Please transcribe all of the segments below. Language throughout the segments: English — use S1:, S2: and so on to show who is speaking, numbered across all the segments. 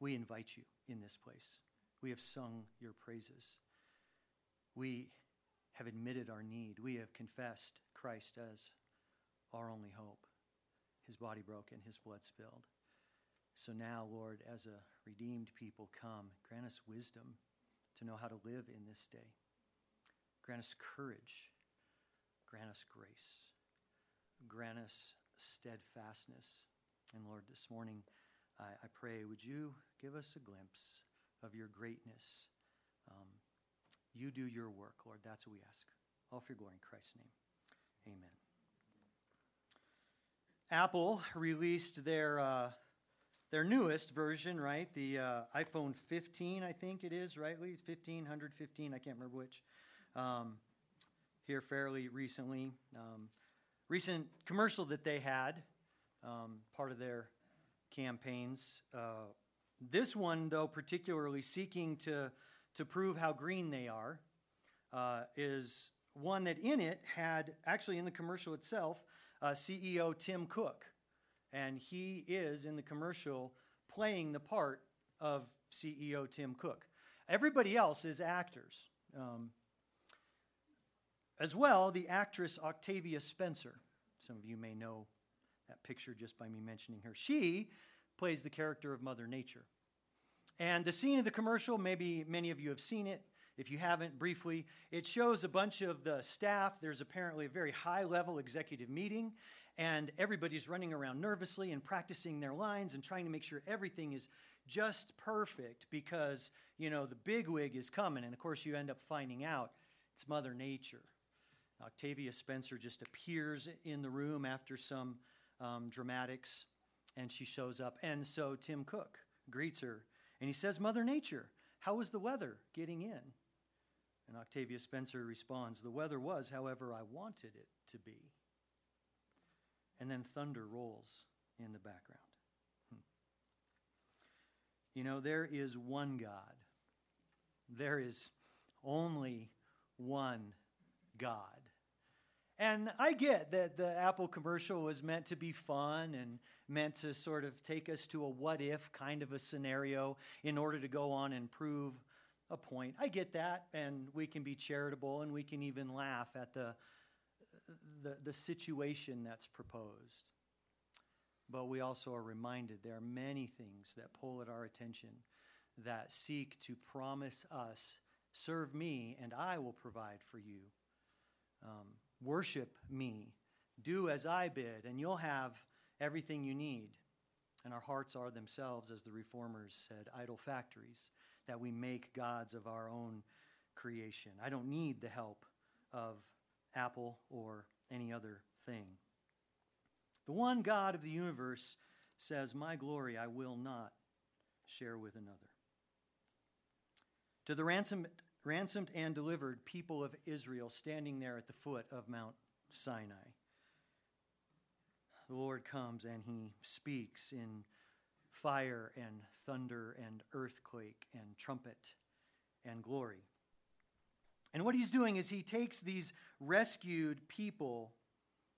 S1: we invite you in this place. We have sung your praises. We have admitted our need. We have confessed Christ as our only hope, his body broken, his blood spilled. So now, Lord, as a redeemed people, come, grant us wisdom to know how to live in this day. Grant us courage. Grant us grace. Grant us steadfastness. And Lord, this morning, I, I pray, would you give us a glimpse of your greatness? Um, you do your work, Lord. That's what we ask. All for your glory in Christ's name. Amen. Apple released their uh, their newest version, right? The uh, iPhone 15, I think it is, right? Lee? 15, 115, I can't remember which. Um, here fairly recently. Um, recent commercial that they had, um, part of their campaigns. Uh, this one, though, particularly seeking to, to prove how green they are, uh, is one that in it had, actually in the commercial itself, uh, CEO Tim Cook. And he is in the commercial playing the part of CEO Tim Cook. Everybody else is actors. Um, as well, the actress Octavia Spencer. Some of you may know that picture just by me mentioning her. She plays the character of Mother Nature. And the scene of the commercial, maybe many of you have seen it. If you haven't, briefly, it shows a bunch of the staff. There's apparently a very high level executive meeting, and everybody's running around nervously and practicing their lines and trying to make sure everything is just perfect because, you know, the big wig is coming. And of course, you end up finding out it's Mother Nature. Octavia Spencer just appears in the room after some um, dramatics, and she shows up. And so Tim Cook greets her, and he says, Mother Nature, how is the weather getting in? And Octavia Spencer responds, The weather was, however, I wanted it to be. And then thunder rolls in the background. Hmm. You know, there is one God. There is only one God. And I get that the Apple commercial was meant to be fun and meant to sort of take us to a what if kind of a scenario in order to go on and prove a point. I get that, and we can be charitable and we can even laugh at the, the, the situation that's proposed. But we also are reminded there are many things that pull at our attention that seek to promise us, serve me, and I will provide for you. Um, Worship me. Do as I bid, and you'll have everything you need. And our hearts are themselves, as the reformers said, idol factories that we make gods of our own creation. I don't need the help of Apple or any other thing. The one God of the universe says, My glory I will not share with another. To the ransomed ransomed and delivered people of Israel standing there at the foot of Mount Sinai. The Lord comes and he speaks in fire and thunder and earthquake and trumpet and glory. And what he's doing is he takes these rescued people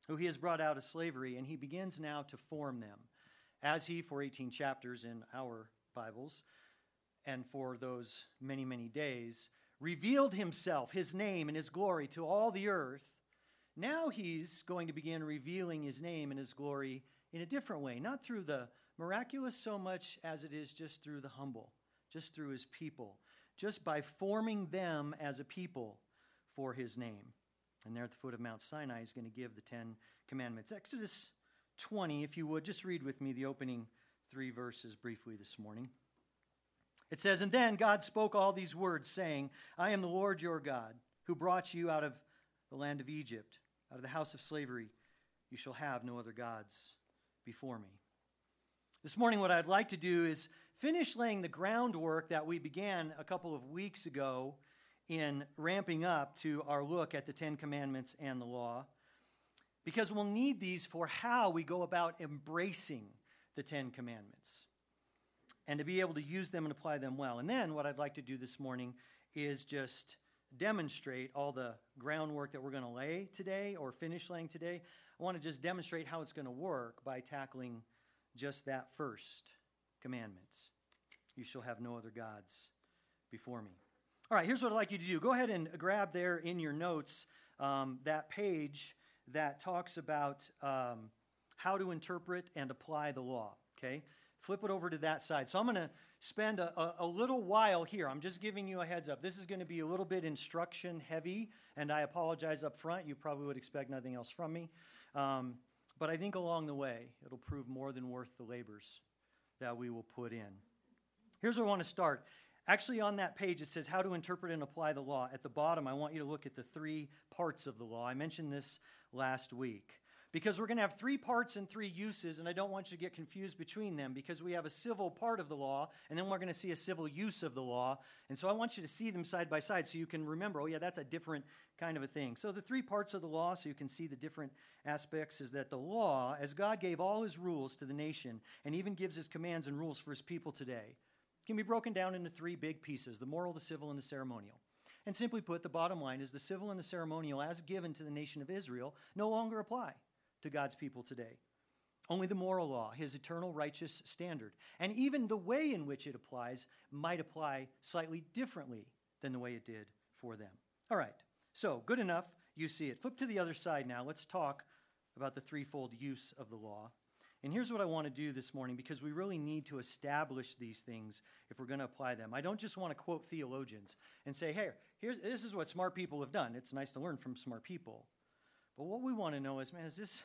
S1: who he has brought out of slavery and he begins now to form them. As he, for 18 chapters in our Bibles, and for those many, many days, revealed himself, his name, and his glory to all the earth, now he's going to begin revealing his name and his glory in a different way, not through the miraculous so much as it is just through the humble, just through his people, just by forming them as a people for his name. And there at the foot of Mount Sinai, he's going to give the Ten Commandments. Exodus 20, if you would, just read with me the opening three verses briefly this morning. It says, And then God spoke all these words, saying, I am the Lord your God, who brought you out of the land of Egypt, out of the house of slavery. You shall have no other gods before me. This morning, what I'd like to do is finish laying the groundwork that we began a couple of weeks ago in ramping up to our look at the Ten Commandments and the law, because we'll need these for how we go about embracing the Ten Commandments and to be able to use them and apply them well. And then what I'd like to do this morning is just demonstrate all the groundwork that we're going to lay today or finish laying today. I want to just demonstrate how it's going to work by tackling just that first commandments. You shall have no other gods before me. All right, here's what I'd like you to do. Go ahead and grab there in your notes um, that page that talks about um, how to interpret and apply the law. Okay? Flip it over to that side. So I'm going to spend a, a, a, little while here. I'm just giving you a heads up. This is going to be a little bit instruction heavy, and I apologize up front. You probably would expect nothing else from me. Um, but I think along the way, it'll prove more than worth the labors that we will put in. Here's where I want to start. Actually, on that page, it says how to interpret and apply the law. At the bottom, I want you to look at the three parts of the law. I mentioned this last week because we're going to have three parts and three uses, and I don't want you to get confused between them because we have a civil part of the law, and then we're going to see a civil use of the law. And so I want you to see them side by side so you can remember, oh, yeah, that's a different kind of a thing. So the three parts of the law, so you can see the different aspects, is that the law, as God gave all his rules to the nation, and even gives his commands and rules for his people today, can be broken down into three big pieces the moral, the civil, and the ceremonial. And simply put, the bottom line is the civil and the ceremonial, as given to the nation of Israel, no longer apply to God's people today. Only the moral law, his eternal righteous standard, and even the way in which it applies might apply slightly differently than the way it did for them. All right, so good enough. You see it. Flip to the other side now. Let's talk about the threefold use of the law. And here's what I want to do this morning because we really need to establish these things if we're going to apply them. I don't just want to quote theologians and say, hey, here's, this is what smart people have done. It's nice to learn from smart people. But what we want to know is, man, is this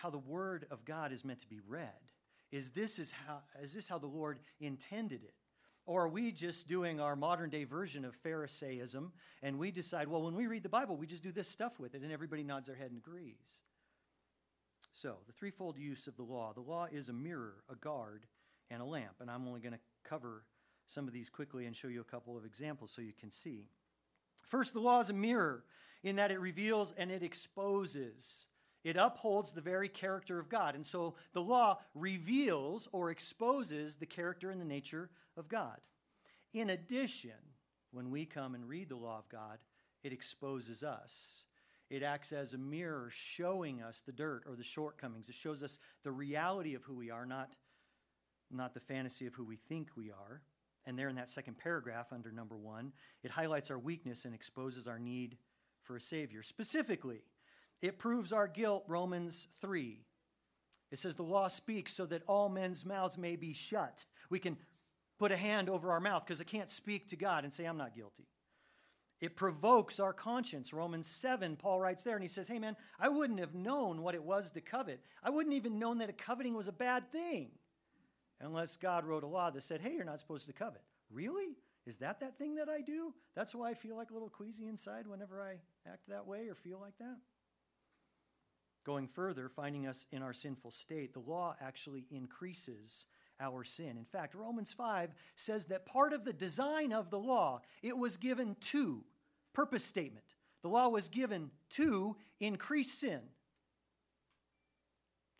S1: how the Word of God is meant to be read? Is this, is how, is this how the Lord intended it? Or are we just doing our modern day version of Pharisaism and we decide, well, when we read the Bible, we just do this stuff with it and everybody nods their head and agrees? So, the threefold use of the law the law is a mirror, a guard, and a lamp. And I'm only going to cover some of these quickly and show you a couple of examples so you can see. First, the law is a mirror in that it reveals and it exposes. It upholds the very character of God. And so the law reveals or exposes the character and the nature of God. In addition, when we come and read the law of God, it exposes us. It acts as a mirror showing us the dirt or the shortcomings. It shows us the reality of who we are, not, not the fantasy of who we think we are. And there in that second paragraph under number one, it highlights our weakness and exposes our need for a Savior. Specifically, it proves our guilt, Romans 3. It says the law speaks so that all men's mouths may be shut. We can put a hand over our mouth because it can't speak to God and say, I'm not guilty. It provokes our conscience. Romans 7, Paul writes there, and he says, Hey, man, I wouldn't have known what it was to covet. I wouldn't even known that a coveting was a bad thing unless God wrote a law that said, Hey, you're not supposed to covet. Really? Is that that thing that I do? That's why I feel like a little queasy inside whenever I act that way or feel like that? Going further, finding us in our sinful state, the law actually increases our sin. In fact, Romans 5 says that part of the design of the law, it was given to purpose statement. The law was given to increase sin.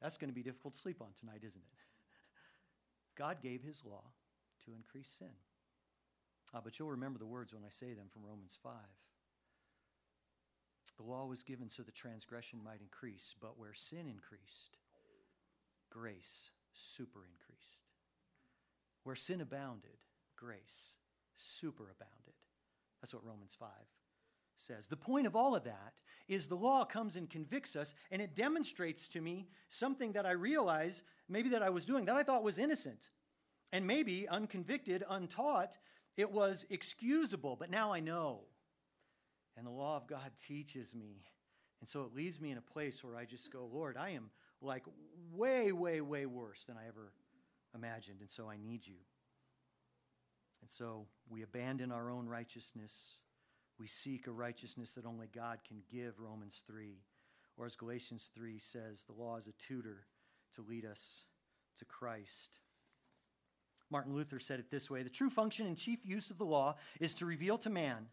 S1: That's going to be difficult to sleep on tonight, isn't it? God gave his law to increase sin. Uh, but you'll remember the words when I say them from Romans 5. The law was given so the transgression might increase, but where sin increased, grace super increased. Where sin abounded, grace superabounded. That's what Romans 5 says. The point of all of that is the law comes and convicts us, and it demonstrates to me something that I realize maybe that I was doing that I thought was innocent. And maybe unconvicted, untaught, it was excusable, but now I know. And the law of God teaches me. And so it leaves me in a place where I just go, Lord, I am like way, way, way worse than I ever imagined, and so I need you. And so we abandon our own righteousness. We seek a righteousness that only God can give, Romans 3. Or as Galatians 3 says, the law is a tutor to lead us to Christ. Martin Luther said it this way The true function and chief use of the law is to reveal to man,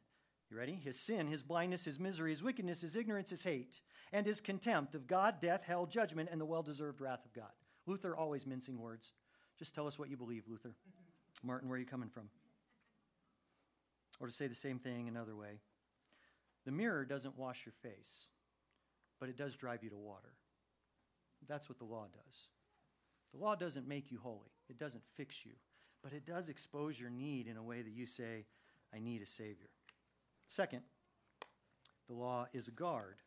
S1: you ready? His sin, his blindness, his misery, his wickedness, his ignorance, his hate, and his contempt of God, death, hell, judgment, and the well deserved wrath of God. Luther always mincing words. Just tell us what you believe, Luther. Martin, where are you coming from? Or to say the same thing another way the mirror doesn't wash your face, but it does drive you to water. That's what the law does. The law doesn't make you holy, it doesn't fix you, but it does expose your need in a way that you say, I need a Savior. Second, the law is a guard.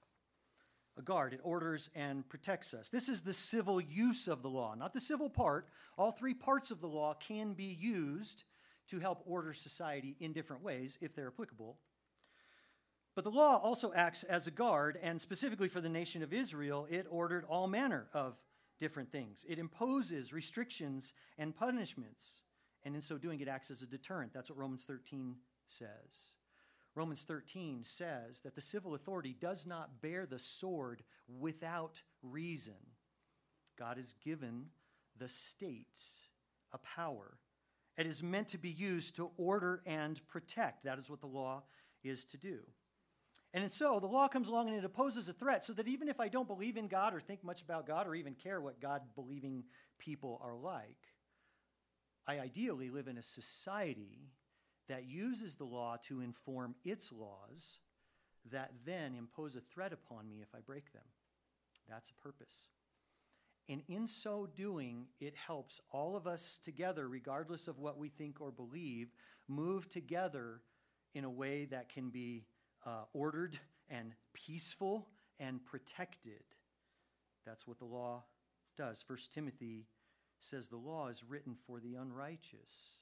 S1: A guard, it orders and protects us. This is the civil use of the law, not the civil part. All three parts of the law can be used to help order society in different ways if they're applicable. But the law also acts as a guard, and specifically for the nation of Israel, it ordered all manner of different things. It imposes restrictions and punishments, and in so doing, it acts as a deterrent. That's what Romans 13 says. Romans 13 says that the civil authority does not bear the sword without reason. God has given the state a power. It is meant to be used to order and protect. That is what the law is to do. And so the law comes along and it opposes a threat so that even if I don't believe in God or think much about God or even care what God believing people are like, I ideally live in a society that uses the law to inform its laws that then impose a threat upon me if I break them. That's a purpose. And in so doing, it helps all of us together, regardless of what we think or believe, move together in a way that can be uh, ordered and peaceful and protected. That's what the law does. First Timothy says the law is written for the unrighteous.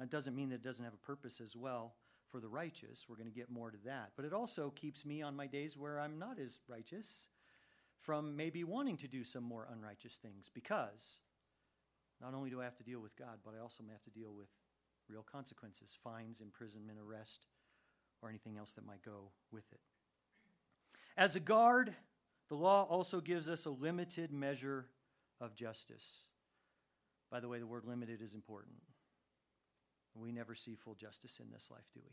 S1: That doesn't mean that it doesn't have a purpose as well for the righteous. We're going to get more to that. But it also keeps me on my days where I'm not as righteous from maybe wanting to do some more unrighteous things because not only do I have to deal with God, but I also may have to deal with real consequences fines, imprisonment, arrest, or anything else that might go with it. As a guard, the law also gives us a limited measure of justice. By the way, the word limited is important. We never see full justice in this life, do we?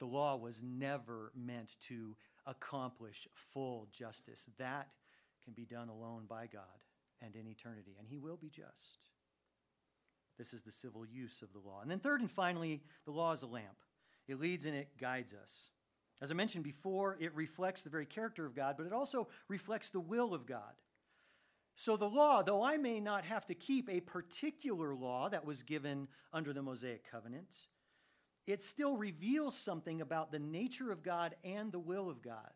S1: The law was never meant to accomplish full justice. That can be done alone by God and in eternity, and He will be just. This is the civil use of the law. And then, third and finally, the law is a lamp. It leads and it guides us. As I mentioned before, it reflects the very character of God, but it also reflects the will of God. So, the law, though I may not have to keep a particular law that was given under the Mosaic covenant, it still reveals something about the nature of God and the will of God.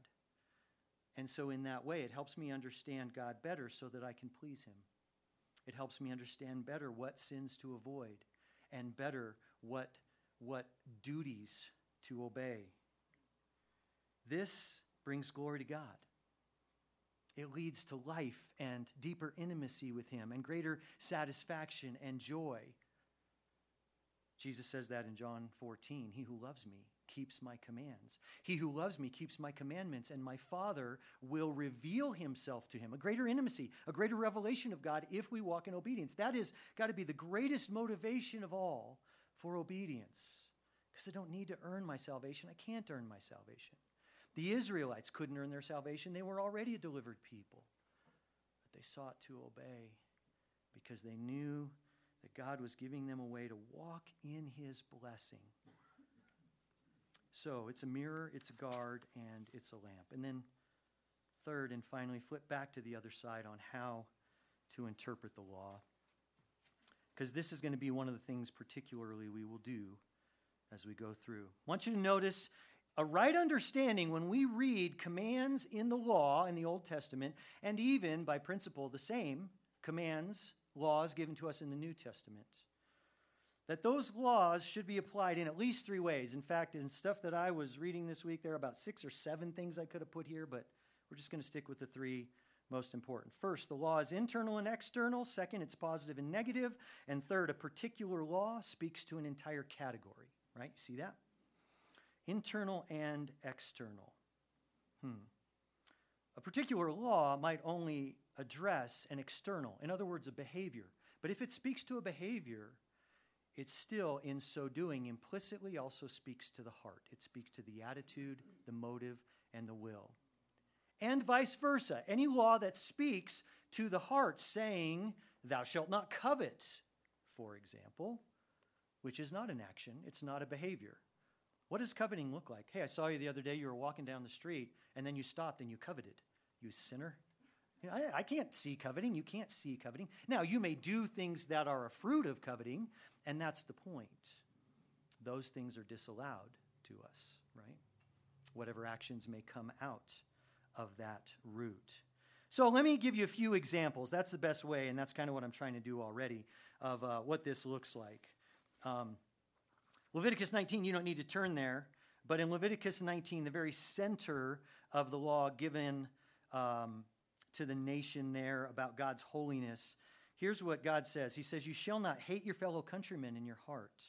S1: And so, in that way, it helps me understand God better so that I can please Him. It helps me understand better what sins to avoid and better what, what duties to obey. This brings glory to God. It leads to life and deeper intimacy with Him and greater satisfaction and joy. Jesus says that in John 14 He who loves me keeps my commands. He who loves me keeps my commandments, and my Father will reveal himself to him. A greater intimacy, a greater revelation of God if we walk in obedience. That is got to be the greatest motivation of all for obedience. Because I don't need to earn my salvation. I can't earn my salvation. The Israelites couldn't earn their salvation, they were already a delivered people. But they sought to obey because they knew that God was giving them a way to walk in his blessing. So it's a mirror, it's a guard, and it's a lamp. And then, third and finally, flip back to the other side on how to interpret the law. Because this is going to be one of the things, particularly, we will do as we go through. I want you to notice a right understanding when we read commands in the law in the Old Testament, and even by principle the same commands, laws given to us in the New Testament, that those laws should be applied in at least three ways. In fact, in stuff that I was reading this week, there are about six or seven things I could have put here, but we're just going to stick with the three most important. First, the law is internal and external. Second, it's positive and negative. And third, a particular law speaks to an entire category, right? You see that? Internal and external. Hmm. A particular law might only address an external, in other words, a behavior. But if it speaks to a behavior, it still, in so doing, implicitly also speaks to the heart. It speaks to the attitude, the motive, and the will. And vice versa. Any law that speaks to the heart, saying, Thou shalt not covet, for example, which is not an action, it's not a behavior. What does coveting look like? Hey, I saw you the other day. You were walking down the street, and then you stopped and you coveted. You sinner. You know, I, I can't see coveting. You can't see coveting. Now, you may do things that are a fruit of coveting, and that's the point. Those things are disallowed to us, right? Whatever actions may come out of that root. So let me give you a few examples. That's the best way, and that's kind of what I'm trying to do already of uh, what this looks like. Um, Leviticus 19, you don't need to turn there, but in Leviticus 19, the very center of the law given um, to the nation there about God's holiness, here's what God says He says, You shall not hate your fellow countrymen in your heart.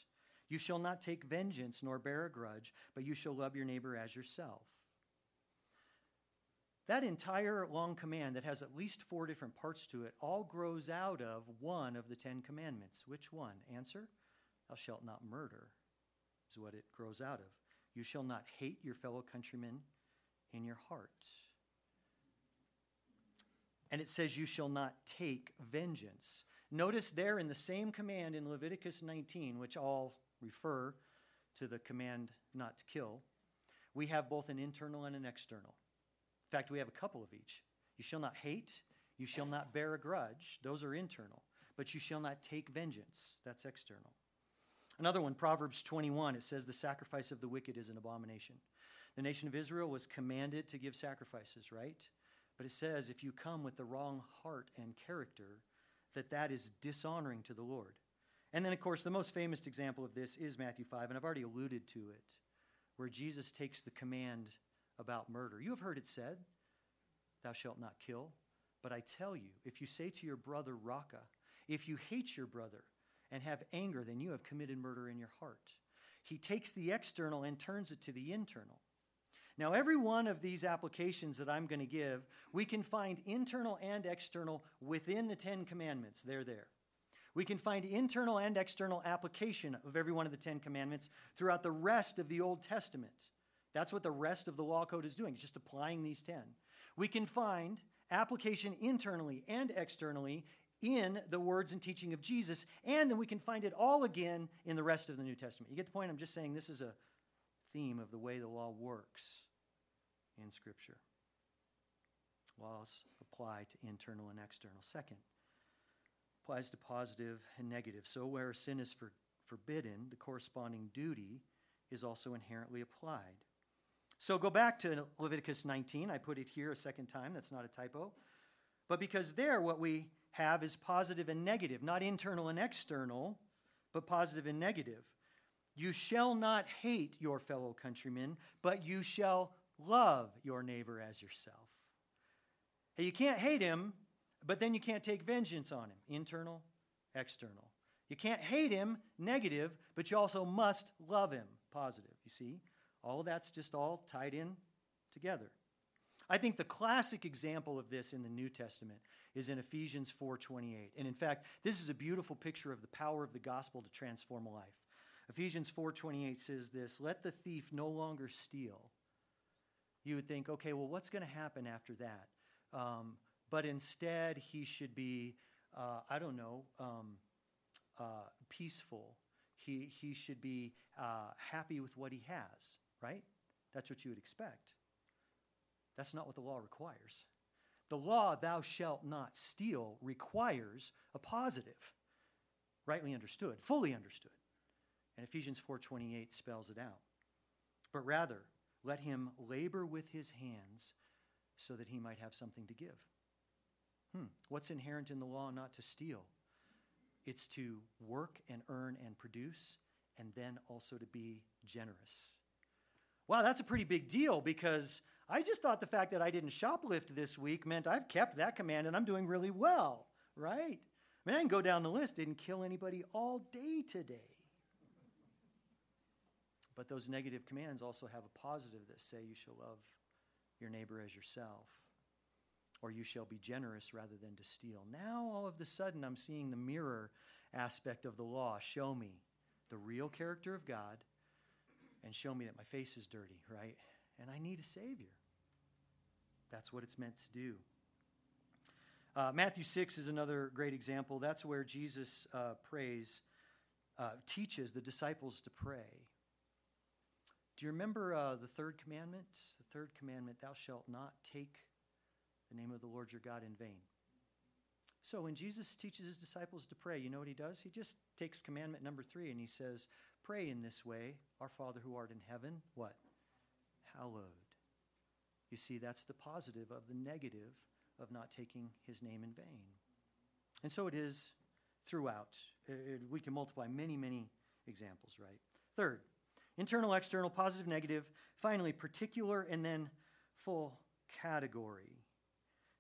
S1: You shall not take vengeance nor bear a grudge, but you shall love your neighbor as yourself. That entire long command that has at least four different parts to it all grows out of one of the Ten Commandments. Which one? Answer Thou shalt not murder, is what it grows out of. You shall not hate your fellow countrymen in your heart. And it says, You shall not take vengeance. Notice there in the same command in Leviticus 19, which all refer to the command not to kill, we have both an internal and an external. In fact, we have a couple of each. You shall not hate, you shall not bear a grudge. Those are internal. But you shall not take vengeance. That's external. Another one, Proverbs 21, it says, The sacrifice of the wicked is an abomination. The nation of Israel was commanded to give sacrifices, right? But it says, if you come with the wrong heart and character, that that is dishonoring to the Lord. And then, of course, the most famous example of this is Matthew 5, and I've already alluded to it, where Jesus takes the command about murder. You have heard it said, Thou shalt not kill. But I tell you, if you say to your brother, Raca, if you hate your brother and have anger, then you have committed murder in your heart. He takes the external and turns it to the internal. Now, every one of these applications that I'm going to give, we can find internal and external within the Ten Commandments. They're there. We can find internal and external application of every one of the Ten Commandments throughout the rest of the Old Testament. That's what the rest of the law code is doing, it's just applying these 10. We can find application internally and externally in the words and teaching of Jesus, and then we can find it all again in the rest of the New Testament. You get the point? I'm just saying this is a theme of the way the law works in Scripture. Laws apply to internal and external. Second, applies to positive and negative. So where sin is for, forbidden, the corresponding duty is also inherently applied. So go back to Leviticus 19. I put it here a second time. That's not a typo. But because there, what we have is positive and negative, not internal and external, but positive and negative. You shall not hate your fellow countrymen, but you shall love your neighbor as yourself. Hey, you can't hate him, but then you can't take vengeance on him, internal, external. You can't hate him, negative, but you also must love him, positive. You see? All that's just all tied in together. I think the classic example of this in the New Testament is in Ephesians 4:28. And in fact, this is a beautiful picture of the power of the gospel to transform a life. Ephesians 4:28 says this, "Let the thief no longer steal." You would think, okay, well, what's going to happen after that? Um, but instead, he should be, uh, I don't know, um, uh, peaceful. He, he should be uh, happy with what he has right? That's what you would expect. That's not what the law requires. The law, thou shalt not steal, requires a positive, rightly understood, fully understood. And Ephesians 4:28 spells it out. But rather, let him labor with his hands so that he might have something to give. Hmm. What's inherent in the law not to steal? It's to work and earn and produce, and then also to be generous wow, that's a pretty big deal because I just thought the fact that I didn't shoplift this week meant I've kept that command and I'm doing really well, right? I mean, I can go down the list, didn't kill anybody all day today. But those negative commands also have a positive that say you shall love your neighbor as yourself, or you shall be generous rather than to steal. Now, all of a sudden, I'm seeing the mirror aspect of the law show me the real character of God and show me that my face is dirty, right? And I need a Savior. That's what it's meant to do. Uh, Matthew 6 is another great example. That's where Jesus uh, prays, uh, teaches the disciples to pray. Do you remember uh, the third commandment? The third commandment, thou shalt not take the name of the Lord your God in vain. So when Jesus teaches his disciples to pray, you know what he does? He just takes commandment number three and he says, Pray in this way, Our Father who art in heaven, what? Hallowed. You see, that's the positive of the negative of not taking his name in vain. And so it is throughout. It, we can multiply many, many examples, right? Third, internal, external, positive, negative. Finally, particular, and then full category.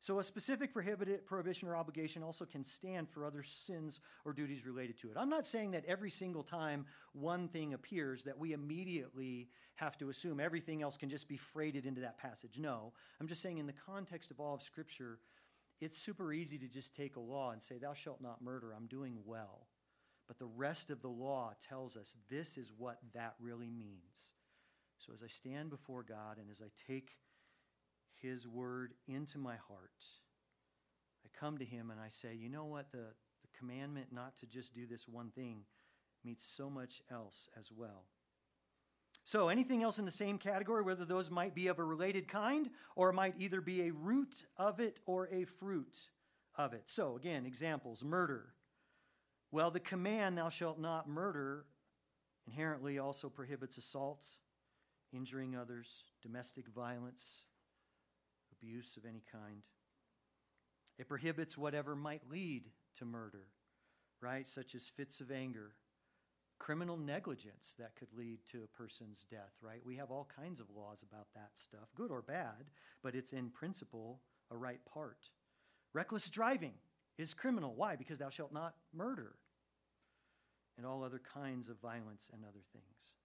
S1: So, a specific prohibition or obligation also can stand for other sins or duties related to it. I'm not saying that every single time one thing appears that we immediately have to assume everything else can just be freighted into that passage. No. I'm just saying, in the context of all of Scripture, it's super easy to just take a law and say, Thou shalt not murder. I'm doing well. But the rest of the law tells us this is what that really means. So, as I stand before God and as I take his word into my heart. I come to him and I say, you know what? The, the commandment not to just do this one thing meets so much else as well. So, anything else in the same category, whether those might be of a related kind or might either be a root of it or a fruit of it. So, again, examples murder. Well, the command, thou shalt not murder, inherently also prohibits assault, injuring others, domestic violence, abuse of any kind. It prohibits whatever might lead to murder, right? Such as fits of anger, criminal negligence that could lead to a person's death, right? We have all kinds of laws about that stuff, good or bad, but it's in principle a right part. Reckless driving is criminal. Why? Because thou shalt not murder, and all other kinds of violence and other things.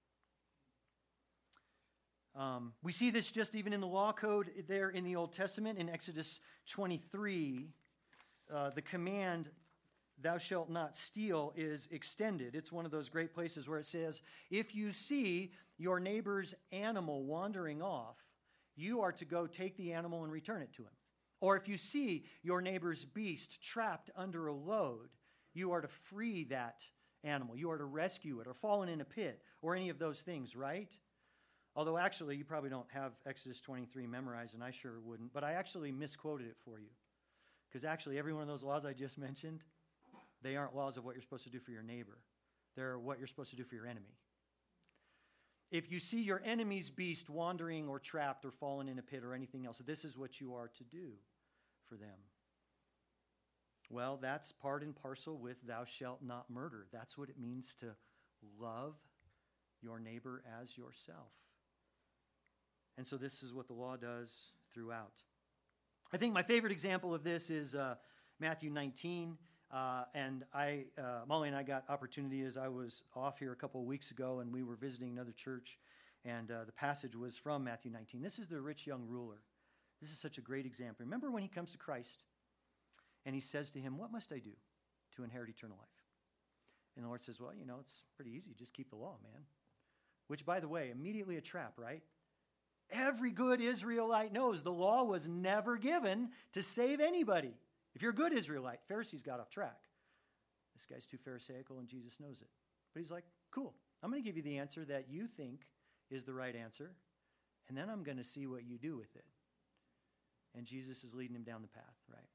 S1: Um, we see this just even in the law code there in the Old Testament in Exodus 23. Uh, the command, thou shalt not steal, is extended. It's one of those great places where it says, if you see your neighbor's animal wandering off, you are to go take the animal and return it to him. Or if you see your neighbor's beast trapped under a load, you are to free that animal. You are to rescue it or fallen in a pit or any of those things, right? Although, actually, you probably don't have Exodus 23 memorized, and I sure wouldn't, but I actually misquoted it for you. Because actually, every one of those laws I just mentioned, they aren't laws of what you're supposed to do for your neighbor, they're what you're supposed to do for your enemy. If you see your enemy's beast wandering or trapped or fallen in a pit or anything else, this is what you are to do for them. Well, that's part and parcel with thou shalt not murder. That's what it means to love your neighbor as yourself. And so this is what the law does throughout. I think my favorite example of this is uh, Matthew 19. Uh, and I, uh, Molly and I got opportunity as I was off here a couple of weeks ago, and we were visiting another church, and uh, the passage was from Matthew 19. This is the rich young ruler. This is such a great example. Remember when he comes to Christ, and he says to him, "What must I do to inherit eternal life?" And the Lord says, "Well, you know, it's pretty easy. Just keep the law, man." Which, by the way, immediately a trap, right? Every good Israelite knows the law was never given to save anybody. If you're a good Israelite, Pharisees got off track. This guy's too Pharisaical, and Jesus knows it. But he's like, cool, I'm going to give you the answer that you think is the right answer, and then I'm going to see what you do with it. And Jesus is leading him down the path, right?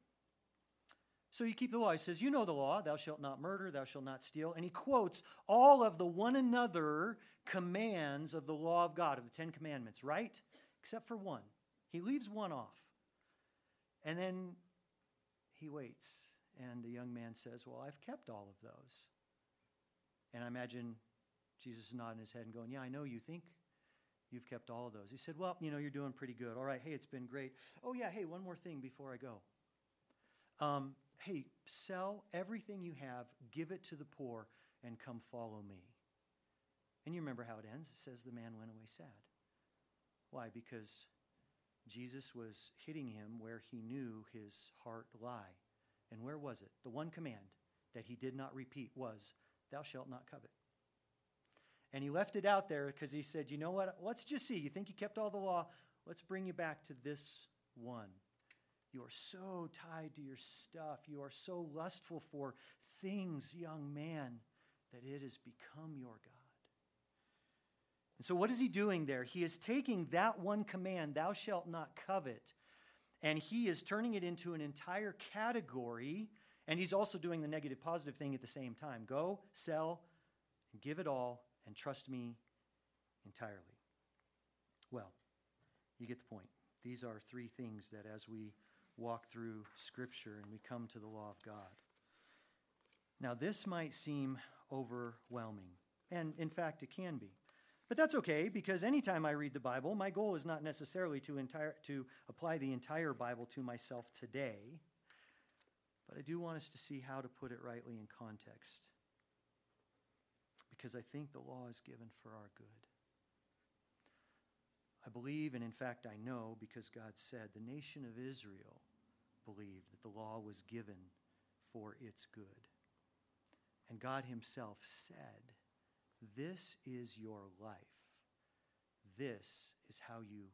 S1: So you keep the law. He says, You know the law, thou shalt not murder, thou shalt not steal. And he quotes all of the one another commands of the law of God, of the Ten Commandments, right? Except for one. He leaves one off. And then he waits. And the young man says, Well, I've kept all of those. And I imagine Jesus nodding his head and going, Yeah, I know you think you've kept all of those. He said, Well, you know, you're doing pretty good. All right, hey, it's been great. Oh, yeah, hey, one more thing before I go. Um, hey, sell everything you have, give it to the poor, and come follow me. And you remember how it ends. It says the man went away sad. Why? Because Jesus was hitting him where he knew his heart lie. And where was it? The one command that he did not repeat was, Thou shalt not covet. And he left it out there because he said, You know what? Let's just see. You think you kept all the law? Let's bring you back to this one. You are so tied to your stuff. You are so lustful for things, young man, that it has become your God. And so, what is he doing there? He is taking that one command, thou shalt not covet, And he is turning it into an entire category, and he's also doing the negative positive thing at the same time. Go, sell, and give it all, and trust me entirely. Well, you get the point. These are three things that as we walk through Scripture and we come to the law of God. Now, this might seem overwhelming, and in fact, it can be. But that's okay because anytime I read the Bible, my goal is not necessarily to, entire, to apply the entire Bible to myself today, but I do want us to see how to put it rightly in context because I think the law is given for our good. I believe, and in fact I know, because God said, the nation of Israel believed that the law was given for its good. And God Himself said, This is your life. This is how you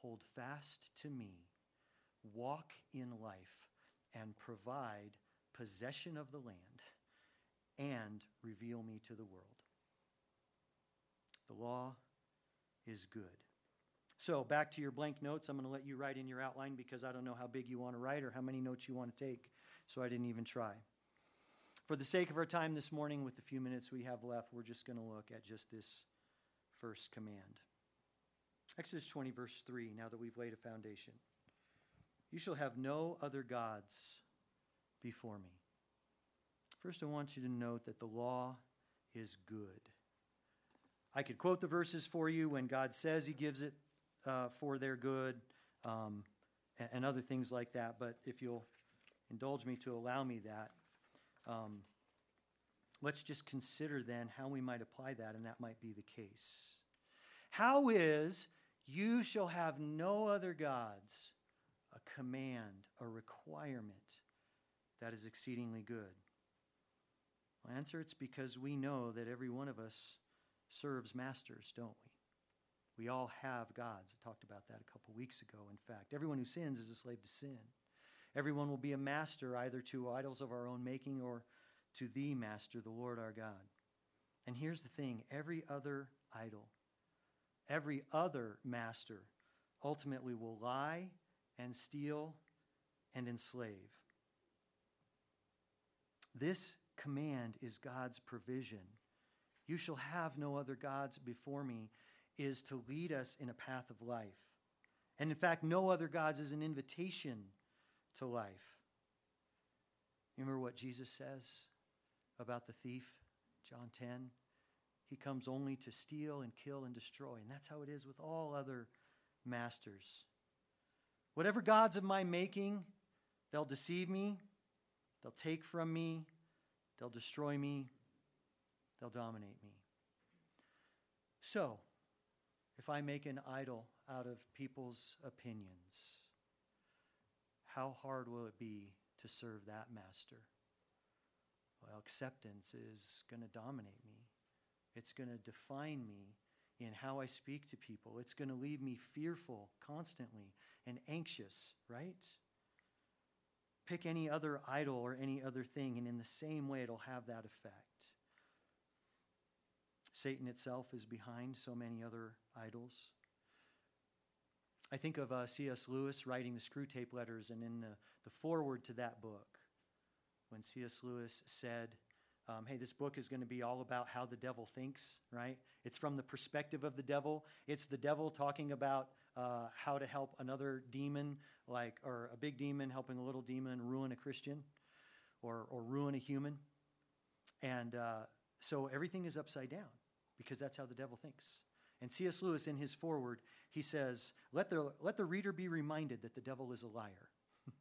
S1: hold fast to me, walk in life, and provide possession of the land, and reveal me to the world. The law is good. So, back to your blank notes. I'm going to let you write in your outline because I don't know how big you want to write or how many notes you want to take, so I didn't even try. For the sake of our time this morning, with the few minutes we have left, we're just going to look at just this first command. Exodus 20, verse 3, now that we've laid a foundation. You shall have no other gods before me. First, I want you to note that the law is good. I could quote the verses for you when God says He gives it uh, for their good um, and, and, other things like that. But if you'll indulge me to allow me that, um, let's just consider then how we might apply that, and that might be the case. How is you shall have no other gods a command, a requirement that is exceedingly good? Well, answer it's because we know that every one of us serves masters, don't we? We all have gods. I talked about that a couple weeks ago, in fact. Everyone who sins is a slave to sin. Everyone will be a master either to idols of our own making or to the master, the Lord our God. And here's the thing every other idol, every other master ultimately will lie and steal and enslave. This command is God's provision. You shall have no other gods before me is to lead us in a path of life. And in fact, no other gods is an invitation to life. You remember what Jesus says about the thief, John 10? He comes only to steal and kill and destroy. And that's how it is with all other masters. Whatever gods of my making, they'll deceive me, they'll take from me, they'll destroy me, they'll dominate me. So, if I make an idol out of people's opinions, how hard will it be to serve that master? Well, acceptance is going to dominate me. It's going to define me in how I speak to people. It's going to leave me fearful constantly and anxious, right? Pick any other idol or any other thing, and in the same way, it'll have that effect. Satan itself is behind so many other idols. I think of uh, C.S. Lewis writing the Screwtape Letters, and in the, the foreword to that book, when C.S. Lewis said, um, hey, this book is going to be all about how the devil thinks, right? It's from the perspective of the devil. It's the devil talking about uh, how to help another demon, like, or a big demon helping a little demon ruin a Christian or, or ruin a human. And uh, so everything is upside down because that's how the devil thinks. And C.S. Lewis, in his foreword, he says, let the, let the reader be reminded that the devil is a liar.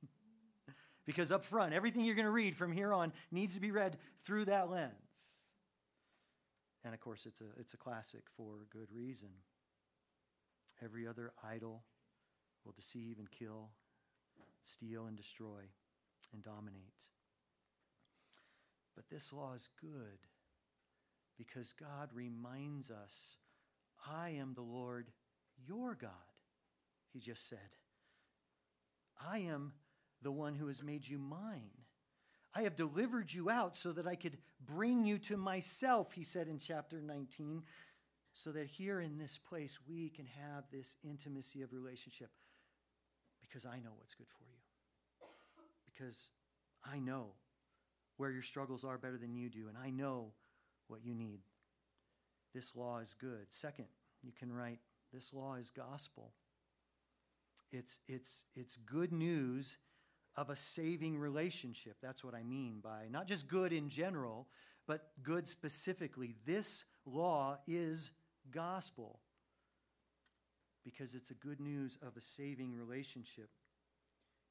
S1: because up front, everything you're going to read from here on needs to be read through that lens. And of course, it's a, it's a classic for good reason. Every other idol will deceive and kill, steal and destroy, and dominate. But this law is good because God reminds us, I am the Lord your God. He just said, I am the one who has made you mine. I have delivered you out so that I could bring you to myself, he said in chapter 19, so that here in this place we can have this intimacy of relationship. because I know what's good for you. Because I know where your struggles are better than you do, and I know what you need. This law is good. Second, you can write, This law is gospel. It's, it's, it's good news of a saving relationship. That's what I mean by not just good in general, but good specifically. This law is gospel because it's a good news of a saving relationship.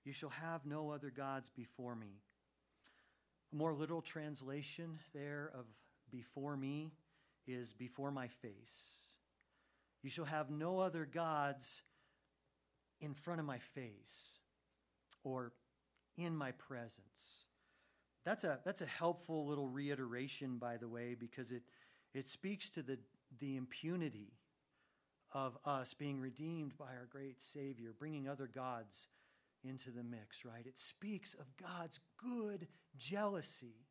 S1: You shall have no other gods before me. A more literal translation there of before me is before my face. You shall have no other gods in front of my face or in my presence. That's a, that's a helpful little reiteration, by the way, because it, it speaks to the, the impunity of us being redeemed by our great Savior, bringing other gods into the mix, right? It speaks of God's good jealousy.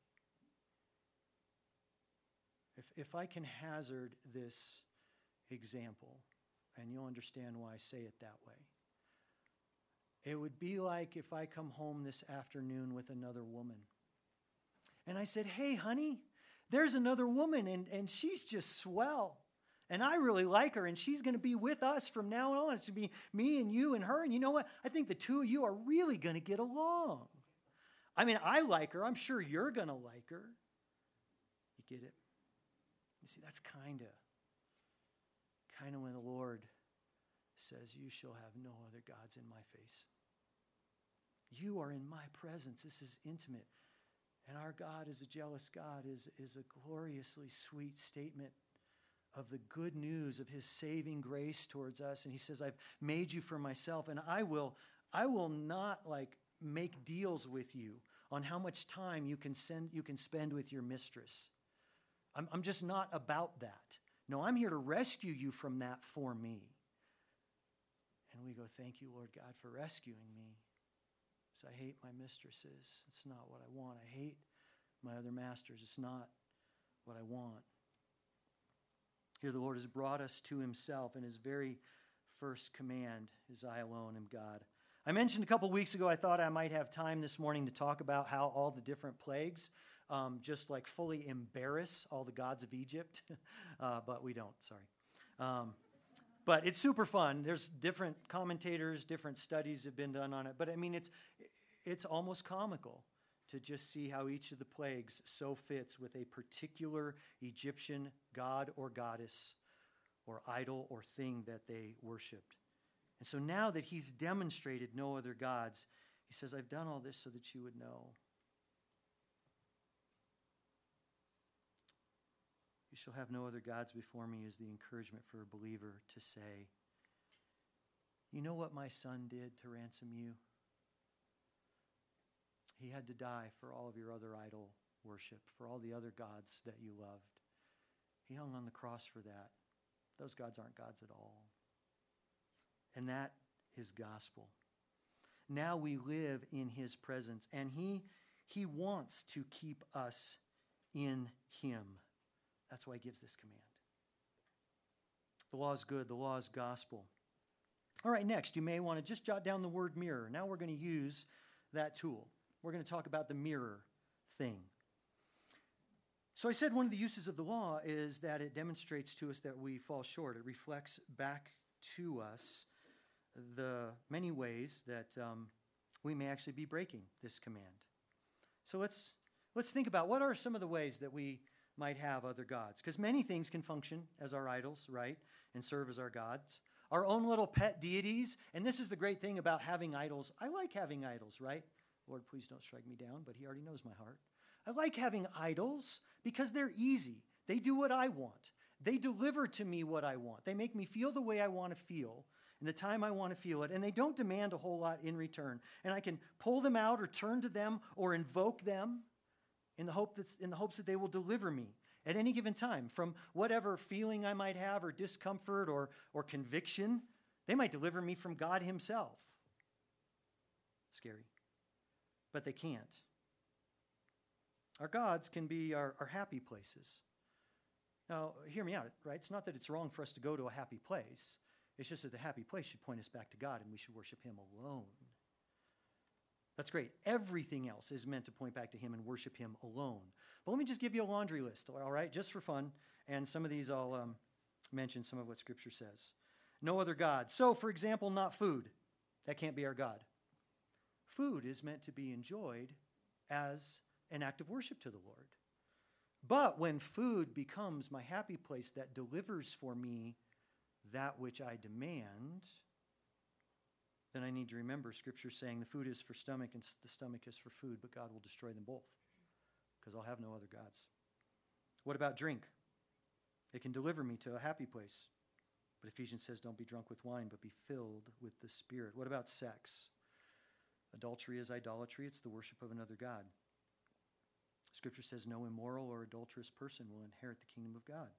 S1: If, if I can hazard this example, and you'll understand why I say it that way. It would be like if I come home this afternoon with another woman. And I said, Hey, honey, there's another woman, and, and she's just swell. And I really like her, and she's going to be with us from now on. It's going to be me and you and her. And you know what? I think the two of you are really going to get along. I mean, I like her. I'm sure you're going to like her. You get it? You see, that's kind of kind of when the Lord says, You shall have no other gods in my face. You are in my presence. This is intimate. And our God is a jealous God, is, is a gloriously sweet statement of the good news of his saving grace towards us. And he says, I've made you for myself, and I will, I will not like make deals with you on how much time you can send you can spend with your mistress. I'm, I'm just not about that. No, I'm here to rescue you from that for me. And we go, Thank you, Lord God, for rescuing me. Because I hate my mistresses. It's not what I want. I hate my other masters. It's not what I want. Here, the Lord has brought us to Himself, and His very first command is I alone am God. I mentioned a couple weeks ago, I thought I might have time this morning to talk about how all the different plagues um, just like fully embarrass all the gods of Egypt, uh, but we don't, sorry. Um, but it's super fun. There's different commentators, different studies have been done on it. But I mean, it's, it's almost comical to just see how each of the plagues so fits with a particular Egyptian god or goddess or idol or thing that they worshiped. And so now that he's demonstrated no other gods, he says, I've done all this so that you would know. You shall have no other gods before me is the encouragement for a believer to say, You know what my son did to ransom you? He had to die for all of your other idol worship, for all the other gods that you loved. He hung on the cross for that. Those gods aren't gods at all. And that is gospel. Now we live in his presence, and he, he wants to keep us in him. That's why he gives this command. The law is good, the law is gospel. All right, next, you may want to just jot down the word mirror. Now we're going to use that tool. We're going to talk about the mirror thing. So I said one of the uses of the law is that it demonstrates to us that we fall short. It reflects back to us the many ways that um, we may actually be breaking this command. So let's let's think about what are some of the ways that we might have other gods. Because many things can function as our idols, right? And serve as our gods. Our own little pet deities. And this is the great thing about having idols. I like having idols, right? Lord, please don't strike me down, but He already knows my heart. I like having idols because they're easy. They do what I want, they deliver to me what I want. They make me feel the way I want to feel in the time I want to feel it, and they don't demand a whole lot in return. And I can pull them out or turn to them or invoke them in the, hope that, in the hopes that they will deliver me at any given time from whatever feeling I might have or discomfort or, or conviction. They might deliver me from God Himself. Scary. But they can't. Our gods can be our, our happy places. Now, hear me out, right? It's not that it's wrong for us to go to a happy place. It's just that the happy place should point us back to God and we should worship Him alone. That's great. Everything else is meant to point back to Him and worship Him alone. But let me just give you a laundry list, all right, just for fun. And some of these I'll um, mention some of what Scripture says. No other God. So, for example, not food. That can't be our God. Food is meant to be enjoyed as an act of worship to the Lord. But when food becomes my happy place that delivers for me that which I demand, then I need to remember Scripture saying the food is for stomach and the stomach is for food, but God will destroy them both because I'll have no other gods. What about drink? It can deliver me to a happy place. But Ephesians says, don't be drunk with wine, but be filled with the Spirit. What about sex? Adultery is idolatry, it's the worship of another God. Scripture says, no immoral or adulterous person will inherit the kingdom of God.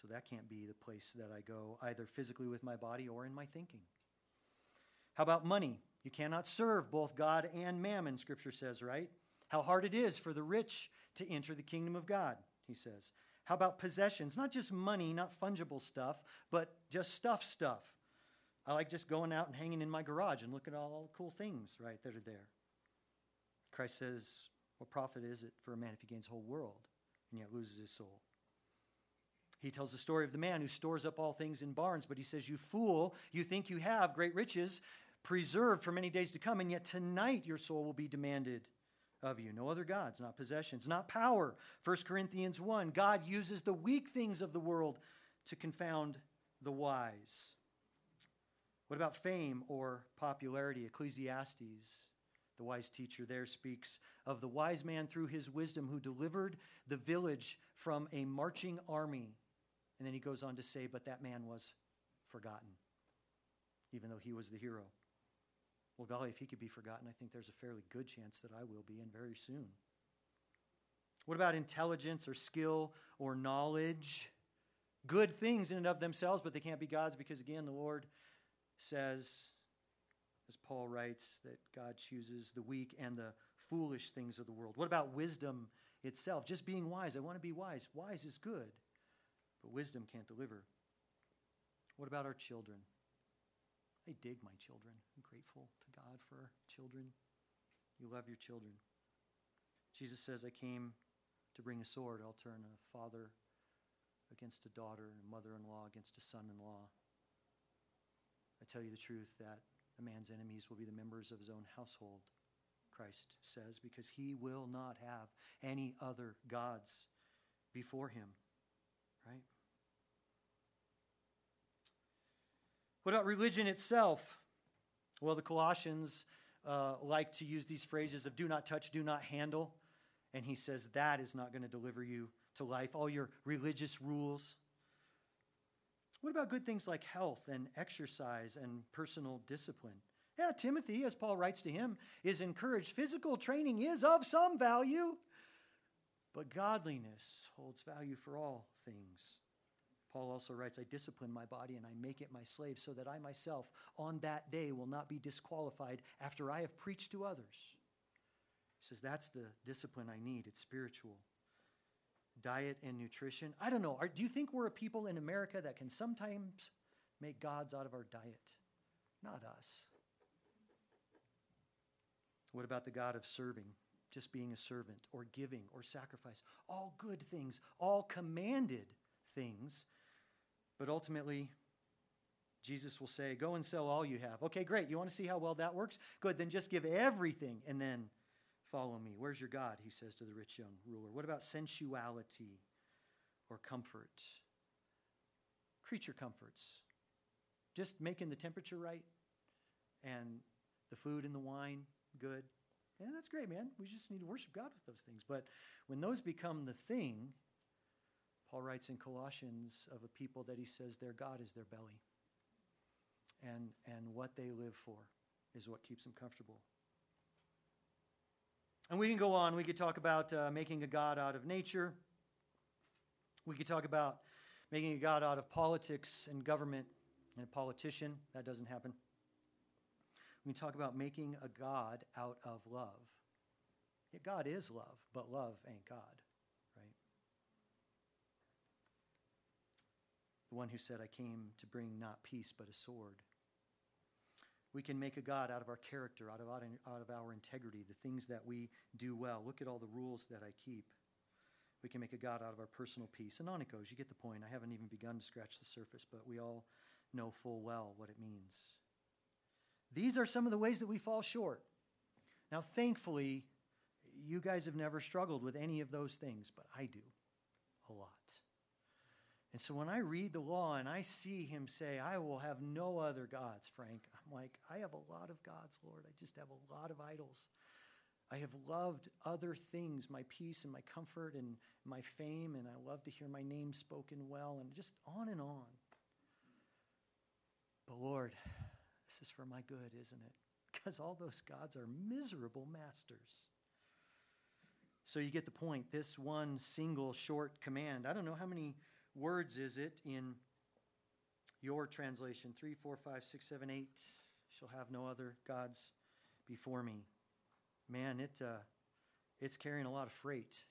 S1: So that can't be the place that I go, either physically with my body or in my thinking. How about money? You cannot serve both God and mammon, Scripture says, right? How hard it is for the rich to enter the kingdom of God, he says. How about possessions? Not just money, not fungible stuff, but just stuff stuff. I like just going out and hanging in my garage and looking at all the cool things, right, that are there. Christ says, What profit is it for a man if he gains the whole world and yet loses his soul? He tells the story of the man who stores up all things in barns, but he says, You fool, you think you have great riches preserved for many days to come, and yet tonight your soul will be demanded of you. No other gods, not possessions, not power. 1 Corinthians 1 God uses the weak things of the world to confound the wise. What about fame or popularity? Ecclesiastes, the wise teacher there, speaks of the wise man through his wisdom who delivered the village from a marching army. And then he goes on to say, But that man was forgotten, even though he was the hero. Well, golly, if he could be forgotten, I think there's a fairly good chance that I will be, and very soon. What about intelligence or skill or knowledge? Good things in and of themselves, but they can't be God's because, again, the Lord says, as Paul writes, that God chooses the weak and the foolish things of the world. What about wisdom itself? Just being wise. I want to be wise. Wise is good, but wisdom can't deliver. What about our children? I dig my children. I'm grateful to God for our children. You love your children. Jesus says, I came to bring a sword. I'll turn a father against a daughter, a mother in law against a son in law. I tell you the truth that a man's enemies will be the members of his own household, Christ says, because he will not have any other gods before him, right? What about religion itself? Well, the Colossians uh, like to use these phrases of do not touch, do not handle. And he says that is not going to deliver you to life. All your religious rules. What about good things like health and exercise and personal discipline? Yeah, Timothy, as Paul writes to him, is encouraged. Physical training is of some value, but godliness holds value for all things. Paul also writes, I discipline my body and I make it my slave so that I myself on that day will not be disqualified after I have preached to others. He says, That's the discipline I need. It's spiritual. Diet and nutrition. I don't know. Are, do you think we're a people in America that can sometimes make gods out of our diet? Not us. What about the God of serving? Just being a servant or giving or sacrifice. All good things, all commanded things but ultimately, Jesus will say, Go and sell all you have. Okay, great. You want to see how well that works? Good, then just give everything and then follow me. Where's your God? He says to the rich young ruler. What about sensuality or comfort? Creature comforts. Just making the temperature right and the food and the wine good. Yeah, that's great, man. We just need to worship God with those things. But when those become the thing, Paul writes in Colossians of a people that he says their God is their belly. And, and what they live for is what keeps them comfortable. And we can go on. We could talk about uh, making a God out of nature. We could talk about making a God out of politics and government and a politician. That doesn't happen. We can talk about making a God out of love. Yeah, God is love, but love ain't God. The one who said, I came to bring not peace, but a sword. We can make a God out of our character, out of, out of our integrity, the things that we do well. Look at all the rules that I keep. We can make a God out of our personal peace. And on it goes. You get the point. I haven't even begun to scratch the surface, but we all know full well what it means. These are some of the ways that we fall short. Now, thankfully, you guys have never struggled with any of those things, but I do a lot. And so when I read the law and I see him say, I will have no other gods, Frank, I'm like, I have a lot of gods, Lord. I just have a lot of idols. I have loved other things, my peace and my comfort and my fame, and I love to hear my name spoken well, and just on and on. But Lord, this is for my good, isn't it? Because all those gods are miserable masters. So you get the point. This one single short command. I don't know how many words is it in your translation. Three, four, five, six, seven, eight. Shall have no other gods before me. Man, it uh, it's carrying a lot of freight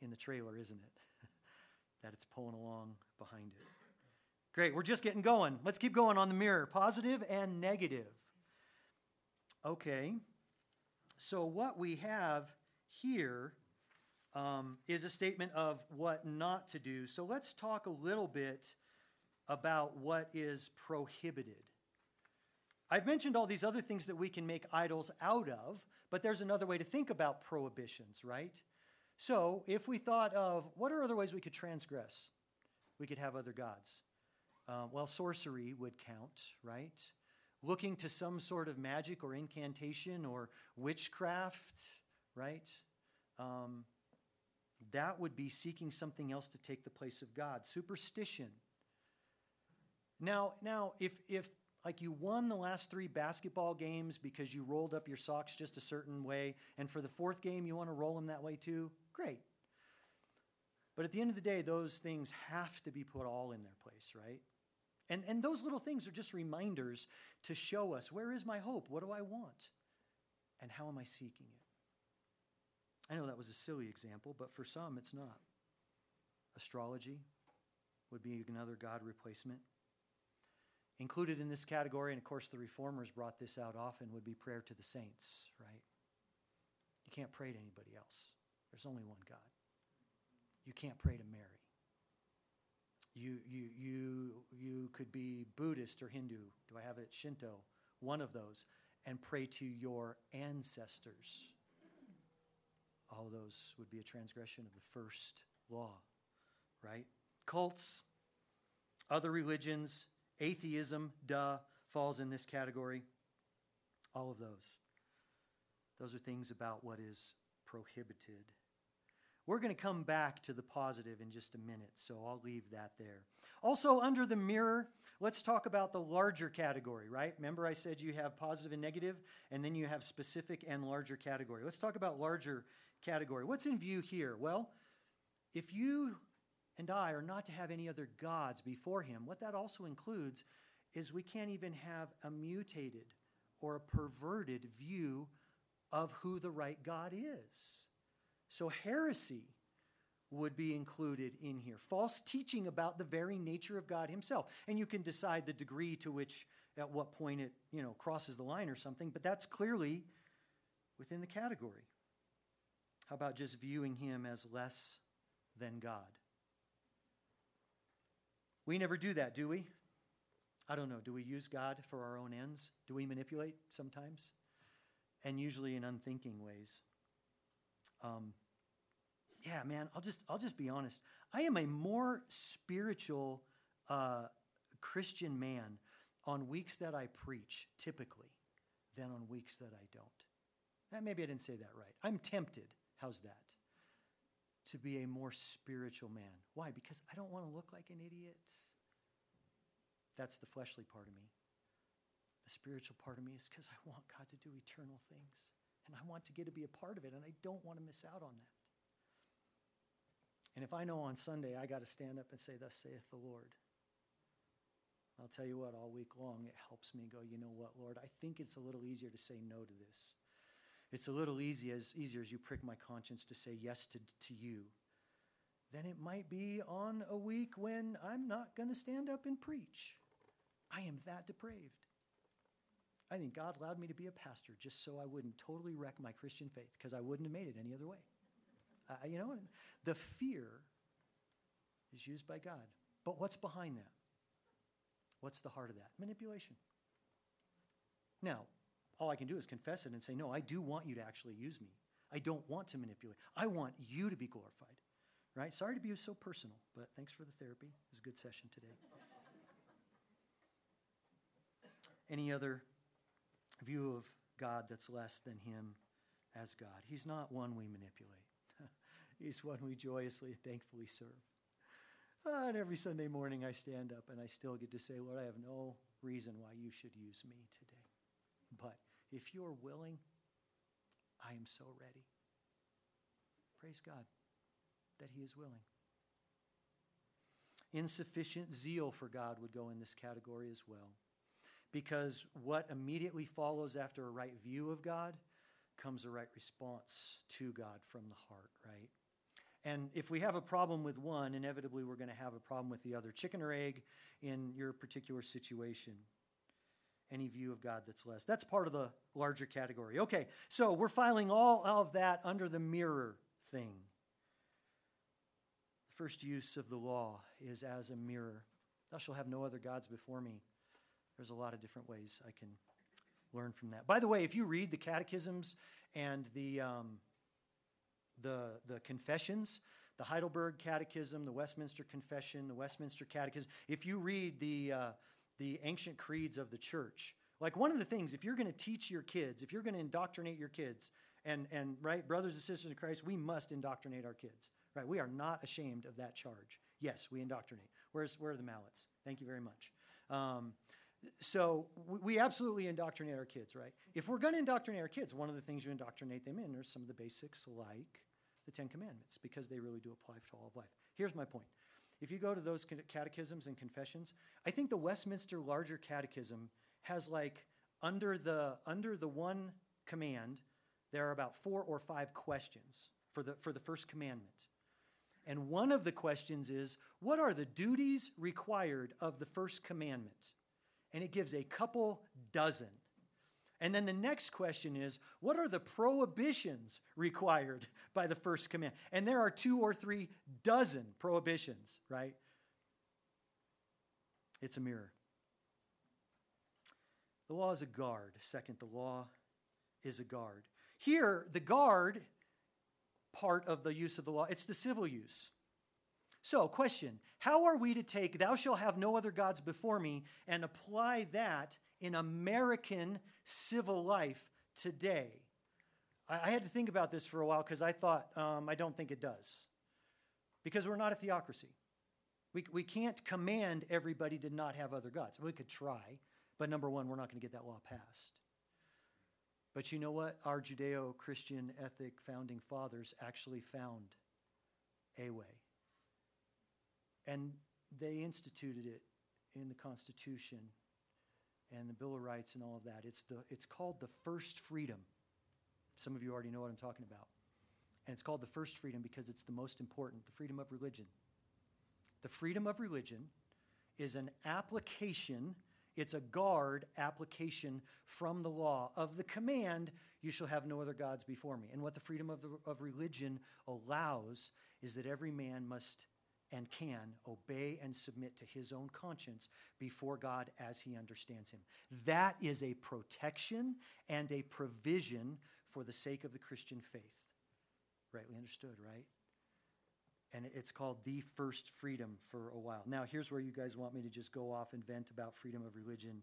S1: in the trailer, isn't it? that it's pulling along behind it. Great, we're just getting going. Let's keep going on the mirror positive and negative. Okay, so what we have here um, is a statement of what not to do. So let's talk a little bit about what is prohibited. I've mentioned all these other things that we can make idols out of, but there's another way to think about prohibitions, right? So if we thought of what are other ways we could transgress? We could have other gods. Uh, well, sorcery would count, right? Looking to some sort of magic or incantation or witchcraft, right? Um, that would be seeking something else to take the place of God. Superstition. Now, now, if if like you won the last three basketball games because you rolled up your socks just a certain way, and for the fourth game you want to roll them that way too, great. But at the end of the day, those things have to be put all in their place, right? And, and those little things are just reminders to show us where is my hope? What do I want? And how am I seeking it? I know that was a silly example, but for some it's not. Astrology would be another God replacement. Included in this category, and of course the reformers brought this out often, would be prayer to the saints, right? You can't pray to anybody else. There's only one God. You can't pray to Mary. You, you, you, you could be Buddhist or Hindu. Do I have it? Shinto, one of those, and pray to your ancestors. All those would be a transgression of the first law, right? Cults, other religions, atheism, duh, falls in this category. All of those. Those are things about what is prohibited. We're going to come back to the positive in just a minute, so I'll leave that there. Also, under the mirror, let's talk about the larger category, right? Remember, I said you have positive and negative, and then you have specific and larger category. Let's talk about larger category. What's in view here? Well, if you and I are not to have any other gods before Him, what that also includes is we can't even have a mutated or a perverted view of who the right God is. So heresy would be included in here. False teaching about the very nature of God himself. And you can decide the degree to which at what point it, you know, crosses the line or something, but that's clearly within the category. How about just viewing him as less than God? We never do that, do we? I don't know. Do we use God for our own ends? Do we manipulate sometimes? And usually in unthinking ways. Um, yeah, man, I'll just I'll just be honest. I am a more spiritual uh, Christian man on weeks that I preach, typically, than on weeks that I don't. Eh, maybe I didn't say that right. I'm tempted. How's that? To be a more spiritual man. Why? Because I don't want to look like an idiot. That's the fleshly part of me. The spiritual part of me is because I want God to do eternal things. And I want to get to be a part of it, and I don't want to miss out on that. And if I know on Sunday I got to stand up and say, Thus saith the Lord, I'll tell you what, all week long it helps me go, you know what, Lord, I think it's a little easier to say no to this. It's a little easy as, easier as you prick my conscience to say yes to, to you then it might be on a week when I'm not going to stand up and preach. I am that depraved. I think God allowed me to be a pastor just so I wouldn't totally wreck my Christian faith because I wouldn't have made it any other way. Uh, you know, the fear is used by God. But what's behind that? What's the heart of that? Manipulation. Now, all I can do is confess it and say, No, I do want you to actually use me. I don't want to manipulate. I want you to be glorified. Right? Sorry to be so personal, but thanks for the therapy. It was a good session today. Any other view of God that's less than Him as God? He's not one we manipulate, He's one we joyously and thankfully serve. Uh, and every Sunday morning I stand up and I still get to say, Lord, I have no reason why you should use me today. But if you're willing, I am so ready. Praise God that He is willing. Insufficient zeal for God would go in this category as well. Because what immediately follows after a right view of God comes a right response to God from the heart, right? And if we have a problem with one, inevitably we're going to have a problem with the other. Chicken or egg in your particular situation. Any view of God that's less. That's part of the larger category. Okay, so we're filing all of that under the mirror thing. The first use of the law is as a mirror. Thou shalt have no other gods before me. There's a lot of different ways I can learn from that. By the way, if you read the catechisms and the um, the, the confessions, the Heidelberg Catechism, the Westminster Confession, the Westminster Catechism, if you read the, uh, the ancient creeds of the church, like one of the things, if you're going to teach your kids, if you're going to indoctrinate your kids, and, and right, brothers and sisters in Christ, we must indoctrinate our kids, right? We are not ashamed of that charge. Yes, we indoctrinate. Where's, where are the mallets? Thank you very much. Um, so we absolutely indoctrinate our kids, right? If we're going to indoctrinate our kids, one of the things you indoctrinate them in are some of the basics like the Ten Commandments because they really do apply to all of life. Here's my point. If you go to those catechisms and confessions, I think the Westminster Larger Catechism has like under the under the one command, there are about four or five questions for the for the first commandment. And one of the questions is, what are the duties required of the first commandment? And it gives a couple dozen. And then the next question is what are the prohibitions required by the first command? And there are two or three dozen prohibitions, right? It's a mirror. The law is a guard. Second, the law is a guard. Here, the guard part of the use of the law, it's the civil use. So, question How are we to take, thou shalt have no other gods before me, and apply that in American civil life today? I, I had to think about this for a while because I thought, um, I don't think it does. Because we're not a theocracy. We, we can't command everybody to not have other gods. We could try, but number one, we're not going to get that law passed. But you know what? Our Judeo Christian ethic founding fathers actually found a way. And they instituted it in the Constitution and the Bill of Rights and all of that. It's, the, it's called the first freedom. Some of you already know what I'm talking about. And it's called the first freedom because it's the most important the freedom of religion. The freedom of religion is an application, it's a guard application from the law of the command, you shall have no other gods before me. And what the freedom of, the, of religion allows is that every man must and can obey and submit to his own conscience before God as he understands him. That is a protection and a provision for the sake of the Christian faith. Rightly understood, right? And it's called the first freedom for a while. Now, here's where you guys want me to just go off and vent about freedom of religion,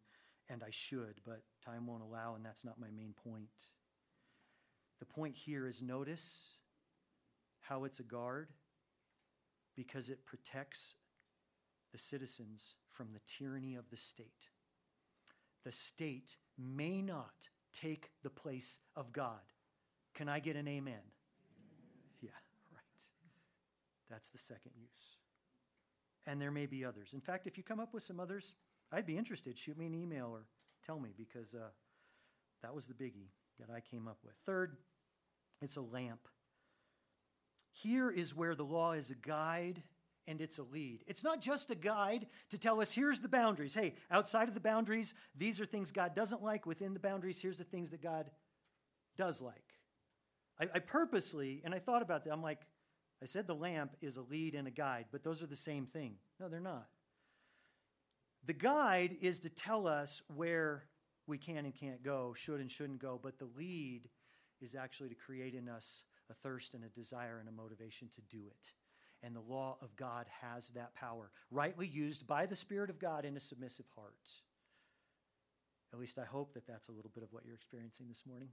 S1: and I should, but time won't allow, and that's not my main point. The point here is notice how it's a guard because it protects the citizens from the tyranny of the state. The state may not take the place of God. Can I get an amen? Yeah, right. That's the second use. And there may be others. In fact, if you come up with some others, I'd be interested. Shoot me an email or tell me because uh, that was the biggie that I came up with. Third, it's a lamp here is where the law is a guide and it's a lead. It's not just a guide to tell us here's the boundaries. Hey, outside of the boundaries, these are things God doesn't like. Within the boundaries, here's the things that God does like. I, I purposely, and I thought about that, I'm like, I said the lamp is a lead and a guide, but those are the same thing. No, they're not. The guide is to tell us where we can and can't go, should and shouldn't go, but the lead is actually to create in us a thirst and a desire and a motivation to do it. And the law of God has that power, rightly used by the Spirit of God in a submissive heart. At least I hope that that's a little bit of what you're experiencing this morning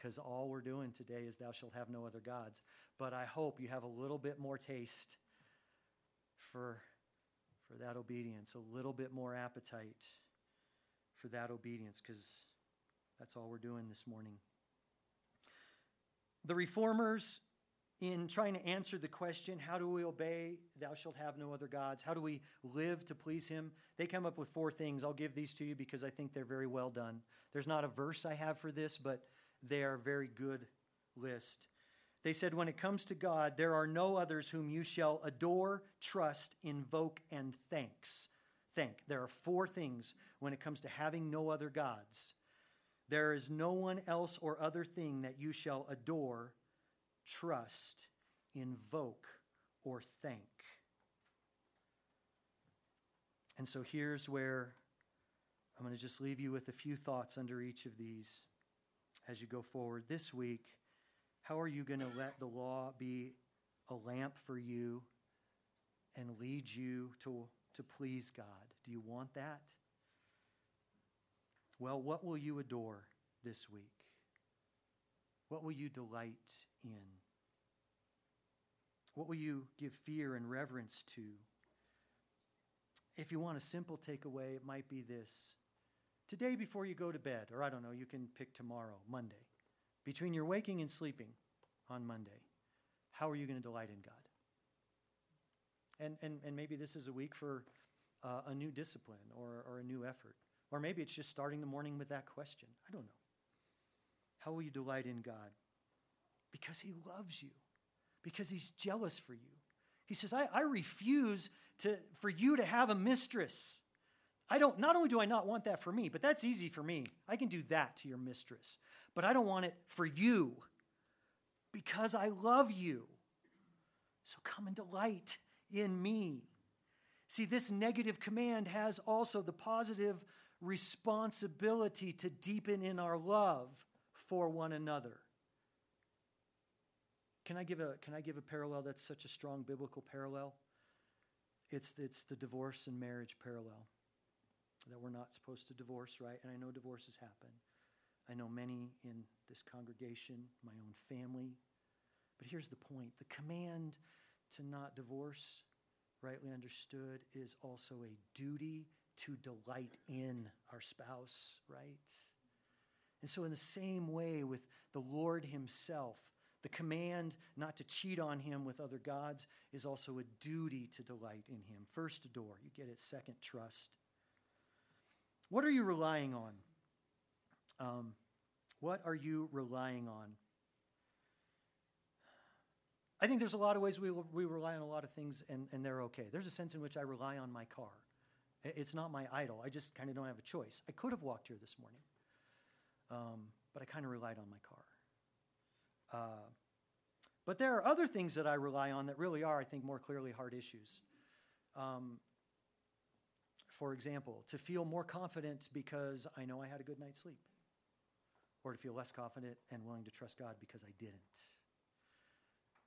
S1: because all we're doing today is thou shalt have no other gods. But I hope you have a little bit more taste for, for that obedience, a little bit more appetite for that obedience, because that's all we're doing this morning. The reformers, in trying to answer the question, how do we obey, thou shalt have no other gods? How do we live to please him? They come up with four things. I'll give these to you because I think they're very well done. There's not a verse I have for this, but they are a very good list. They said, When it comes to God, there are no others whom you shall adore, trust, invoke, and thanks. Thank. There are four things when it comes to having no other gods. There is no one else or other thing that you shall adore, trust, invoke, or thank. And so here's where I'm going to just leave you with a few thoughts under each of these as you go forward this week, how are you going to let the law be a lamp for you and lead you to, to please God? Do you want that? Well, what will you adore this week? What will you delight in? What will you give fear and reverence to? If you want a simple takeaway, it might be this Today, before you go to bed, or I don't know, you can pick tomorrow, Monday, between your waking and sleeping on Monday, how are you going to delight in God? And, and, and maybe this is a week for uh, a new discipline or, or a new effort. Or maybe it's just starting the morning with that question. I don't know. How will you delight in God? Because He loves you, because He's jealous for you. He says, I, I refuse to, for you to have a mistress. I don't, not only do I not want that for me, but that's easy for me. I can do that to your mistress. But I don't want it for you because I love you. So come and delight in me. See, this negative command has also the positive responsibility to deepen in our love for one another. Can I give a, can I give a parallel that's such a strong biblical parallel? It's, it's the divorce and marriage parallel that we're not supposed to divorce, right? And I know divorces happen. I know many in this congregation, my own family. But here's the point the command to not divorce, rightly understood, is also a duty to delight in our spouse, right? And so, in the same way with the Lord Himself, the command not to cheat on Him with other gods is also a duty to delight in Him. First, adore. You get it. Second, trust. What are you relying on? Um, what are you relying on? I think there's a lot of ways we, we rely on a lot of things and, and they're okay. There's a sense in which I rely on my car. It's not my idol. I just kind of don't have a choice. I could have walked here this morning, um, but I kind of relied on my car. Uh, but there are other things that I rely on that really are, I think, more clearly hard issues. Um, for example, to feel more confident because I know I had a good night's sleep, or to feel less confident and willing to trust God because I didn't.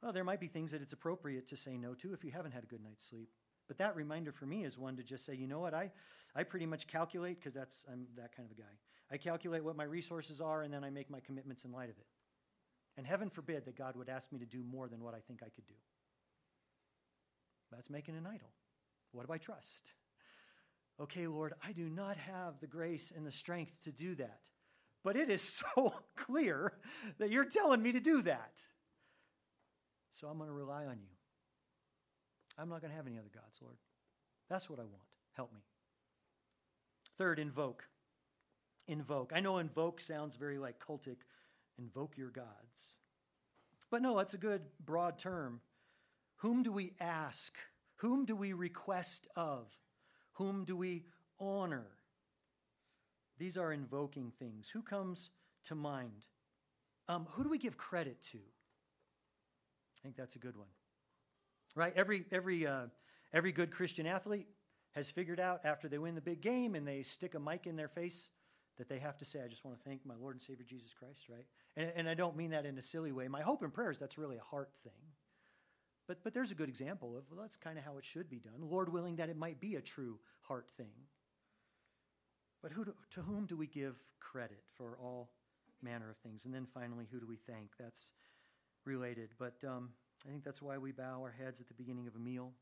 S1: Well, there might be things that it's appropriate to say no to if you haven't had a good night's sleep. But that reminder for me is one to just say, you know what, I, I pretty much calculate, because that's I'm that kind of a guy. I calculate what my resources are and then I make my commitments in light of it. And heaven forbid that God would ask me to do more than what I think I could do. That's making an idol. What do I trust? okay, Lord, I do not have the grace and the strength to do that. But it is so clear that you're telling me to do that. So I'm going to rely on you. I'm not going to have any other gods, Lord. That's what I want. Help me. Third, invoke. Invoke. I know invoke sounds very like cultic. Invoke your gods. But no, that's a good broad term. Whom do we ask? Whom do we request of? Whom do we honor? These are invoking things. Who comes to mind? Um, who do we give credit to? I think that's a good one. Right? Every, every, uh, every good Christian athlete has figured out after they win the big game and they stick a mic in their face that they have to say, I just want to thank my Lord and Savior Jesus Christ, right? And, and I don't mean that in a silly way. My hope and prayer is that's really a heart thing. But, but there's a good example of well, that's kind of how it should be done. Lord willing that it might be a true heart thing. But who do, to whom do we give credit for all manner of things? And then finally, who do we thank? That's related. But um, I think that's why we bow our heads at the beginning of a meal.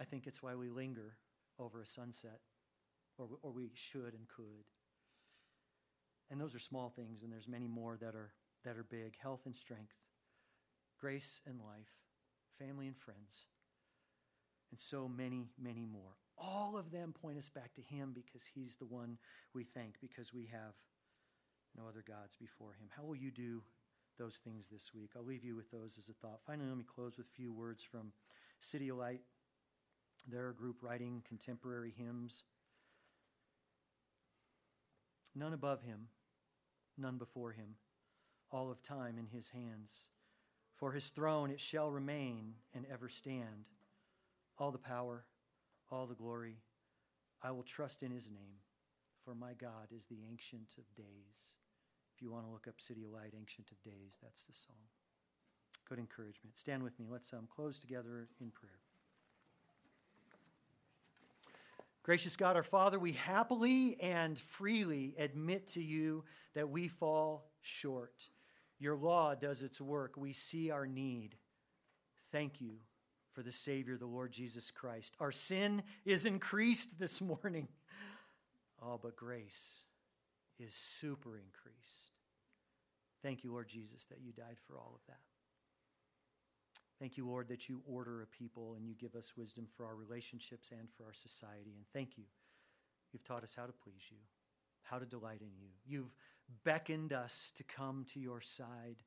S1: I think it's why we linger over a sunset, or, or we should and could. And those are small things, and there's many more that are, that are big health and strength, grace and life, family and friends, and so many, many more. All of them point us back to Him because He's the one we thank, because we have no other gods before Him. How will you do those things this week? I'll leave you with those as a thought. Finally, let me close with a few words from CityAlight. They're a group writing contemporary hymns. None above Him none before him, all of time in his hands. For his throne it shall remain and ever stand. All the power, all the glory, I will trust in his name, for my God is the Ancient of Days. If you want to look up CityAlight, Ancient of Days, that's the song. Good encouragement. Stand with me. Let's um, close together in prayer. Gracious God, our Father, we happily and freely admit to you that we fall short. Your law does its work. We see our need. Thank you for the Savior, the Lord Jesus Christ. Our sin is increased this morning. Oh, but grace is super increased. Thank you, Lord Jesus, that you died for all of that. Thank you, Lord, that you order a people and you give us wisdom for our relationships and for our society. And thank you. You've taught us how to please you, how to delight in you. You've beckoned us to come to your side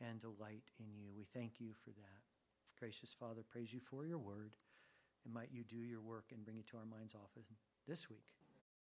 S1: and delight in you. We thank you for that. Gracious Father, praise you for your word. And might you do your work and bring it to our minds often this week.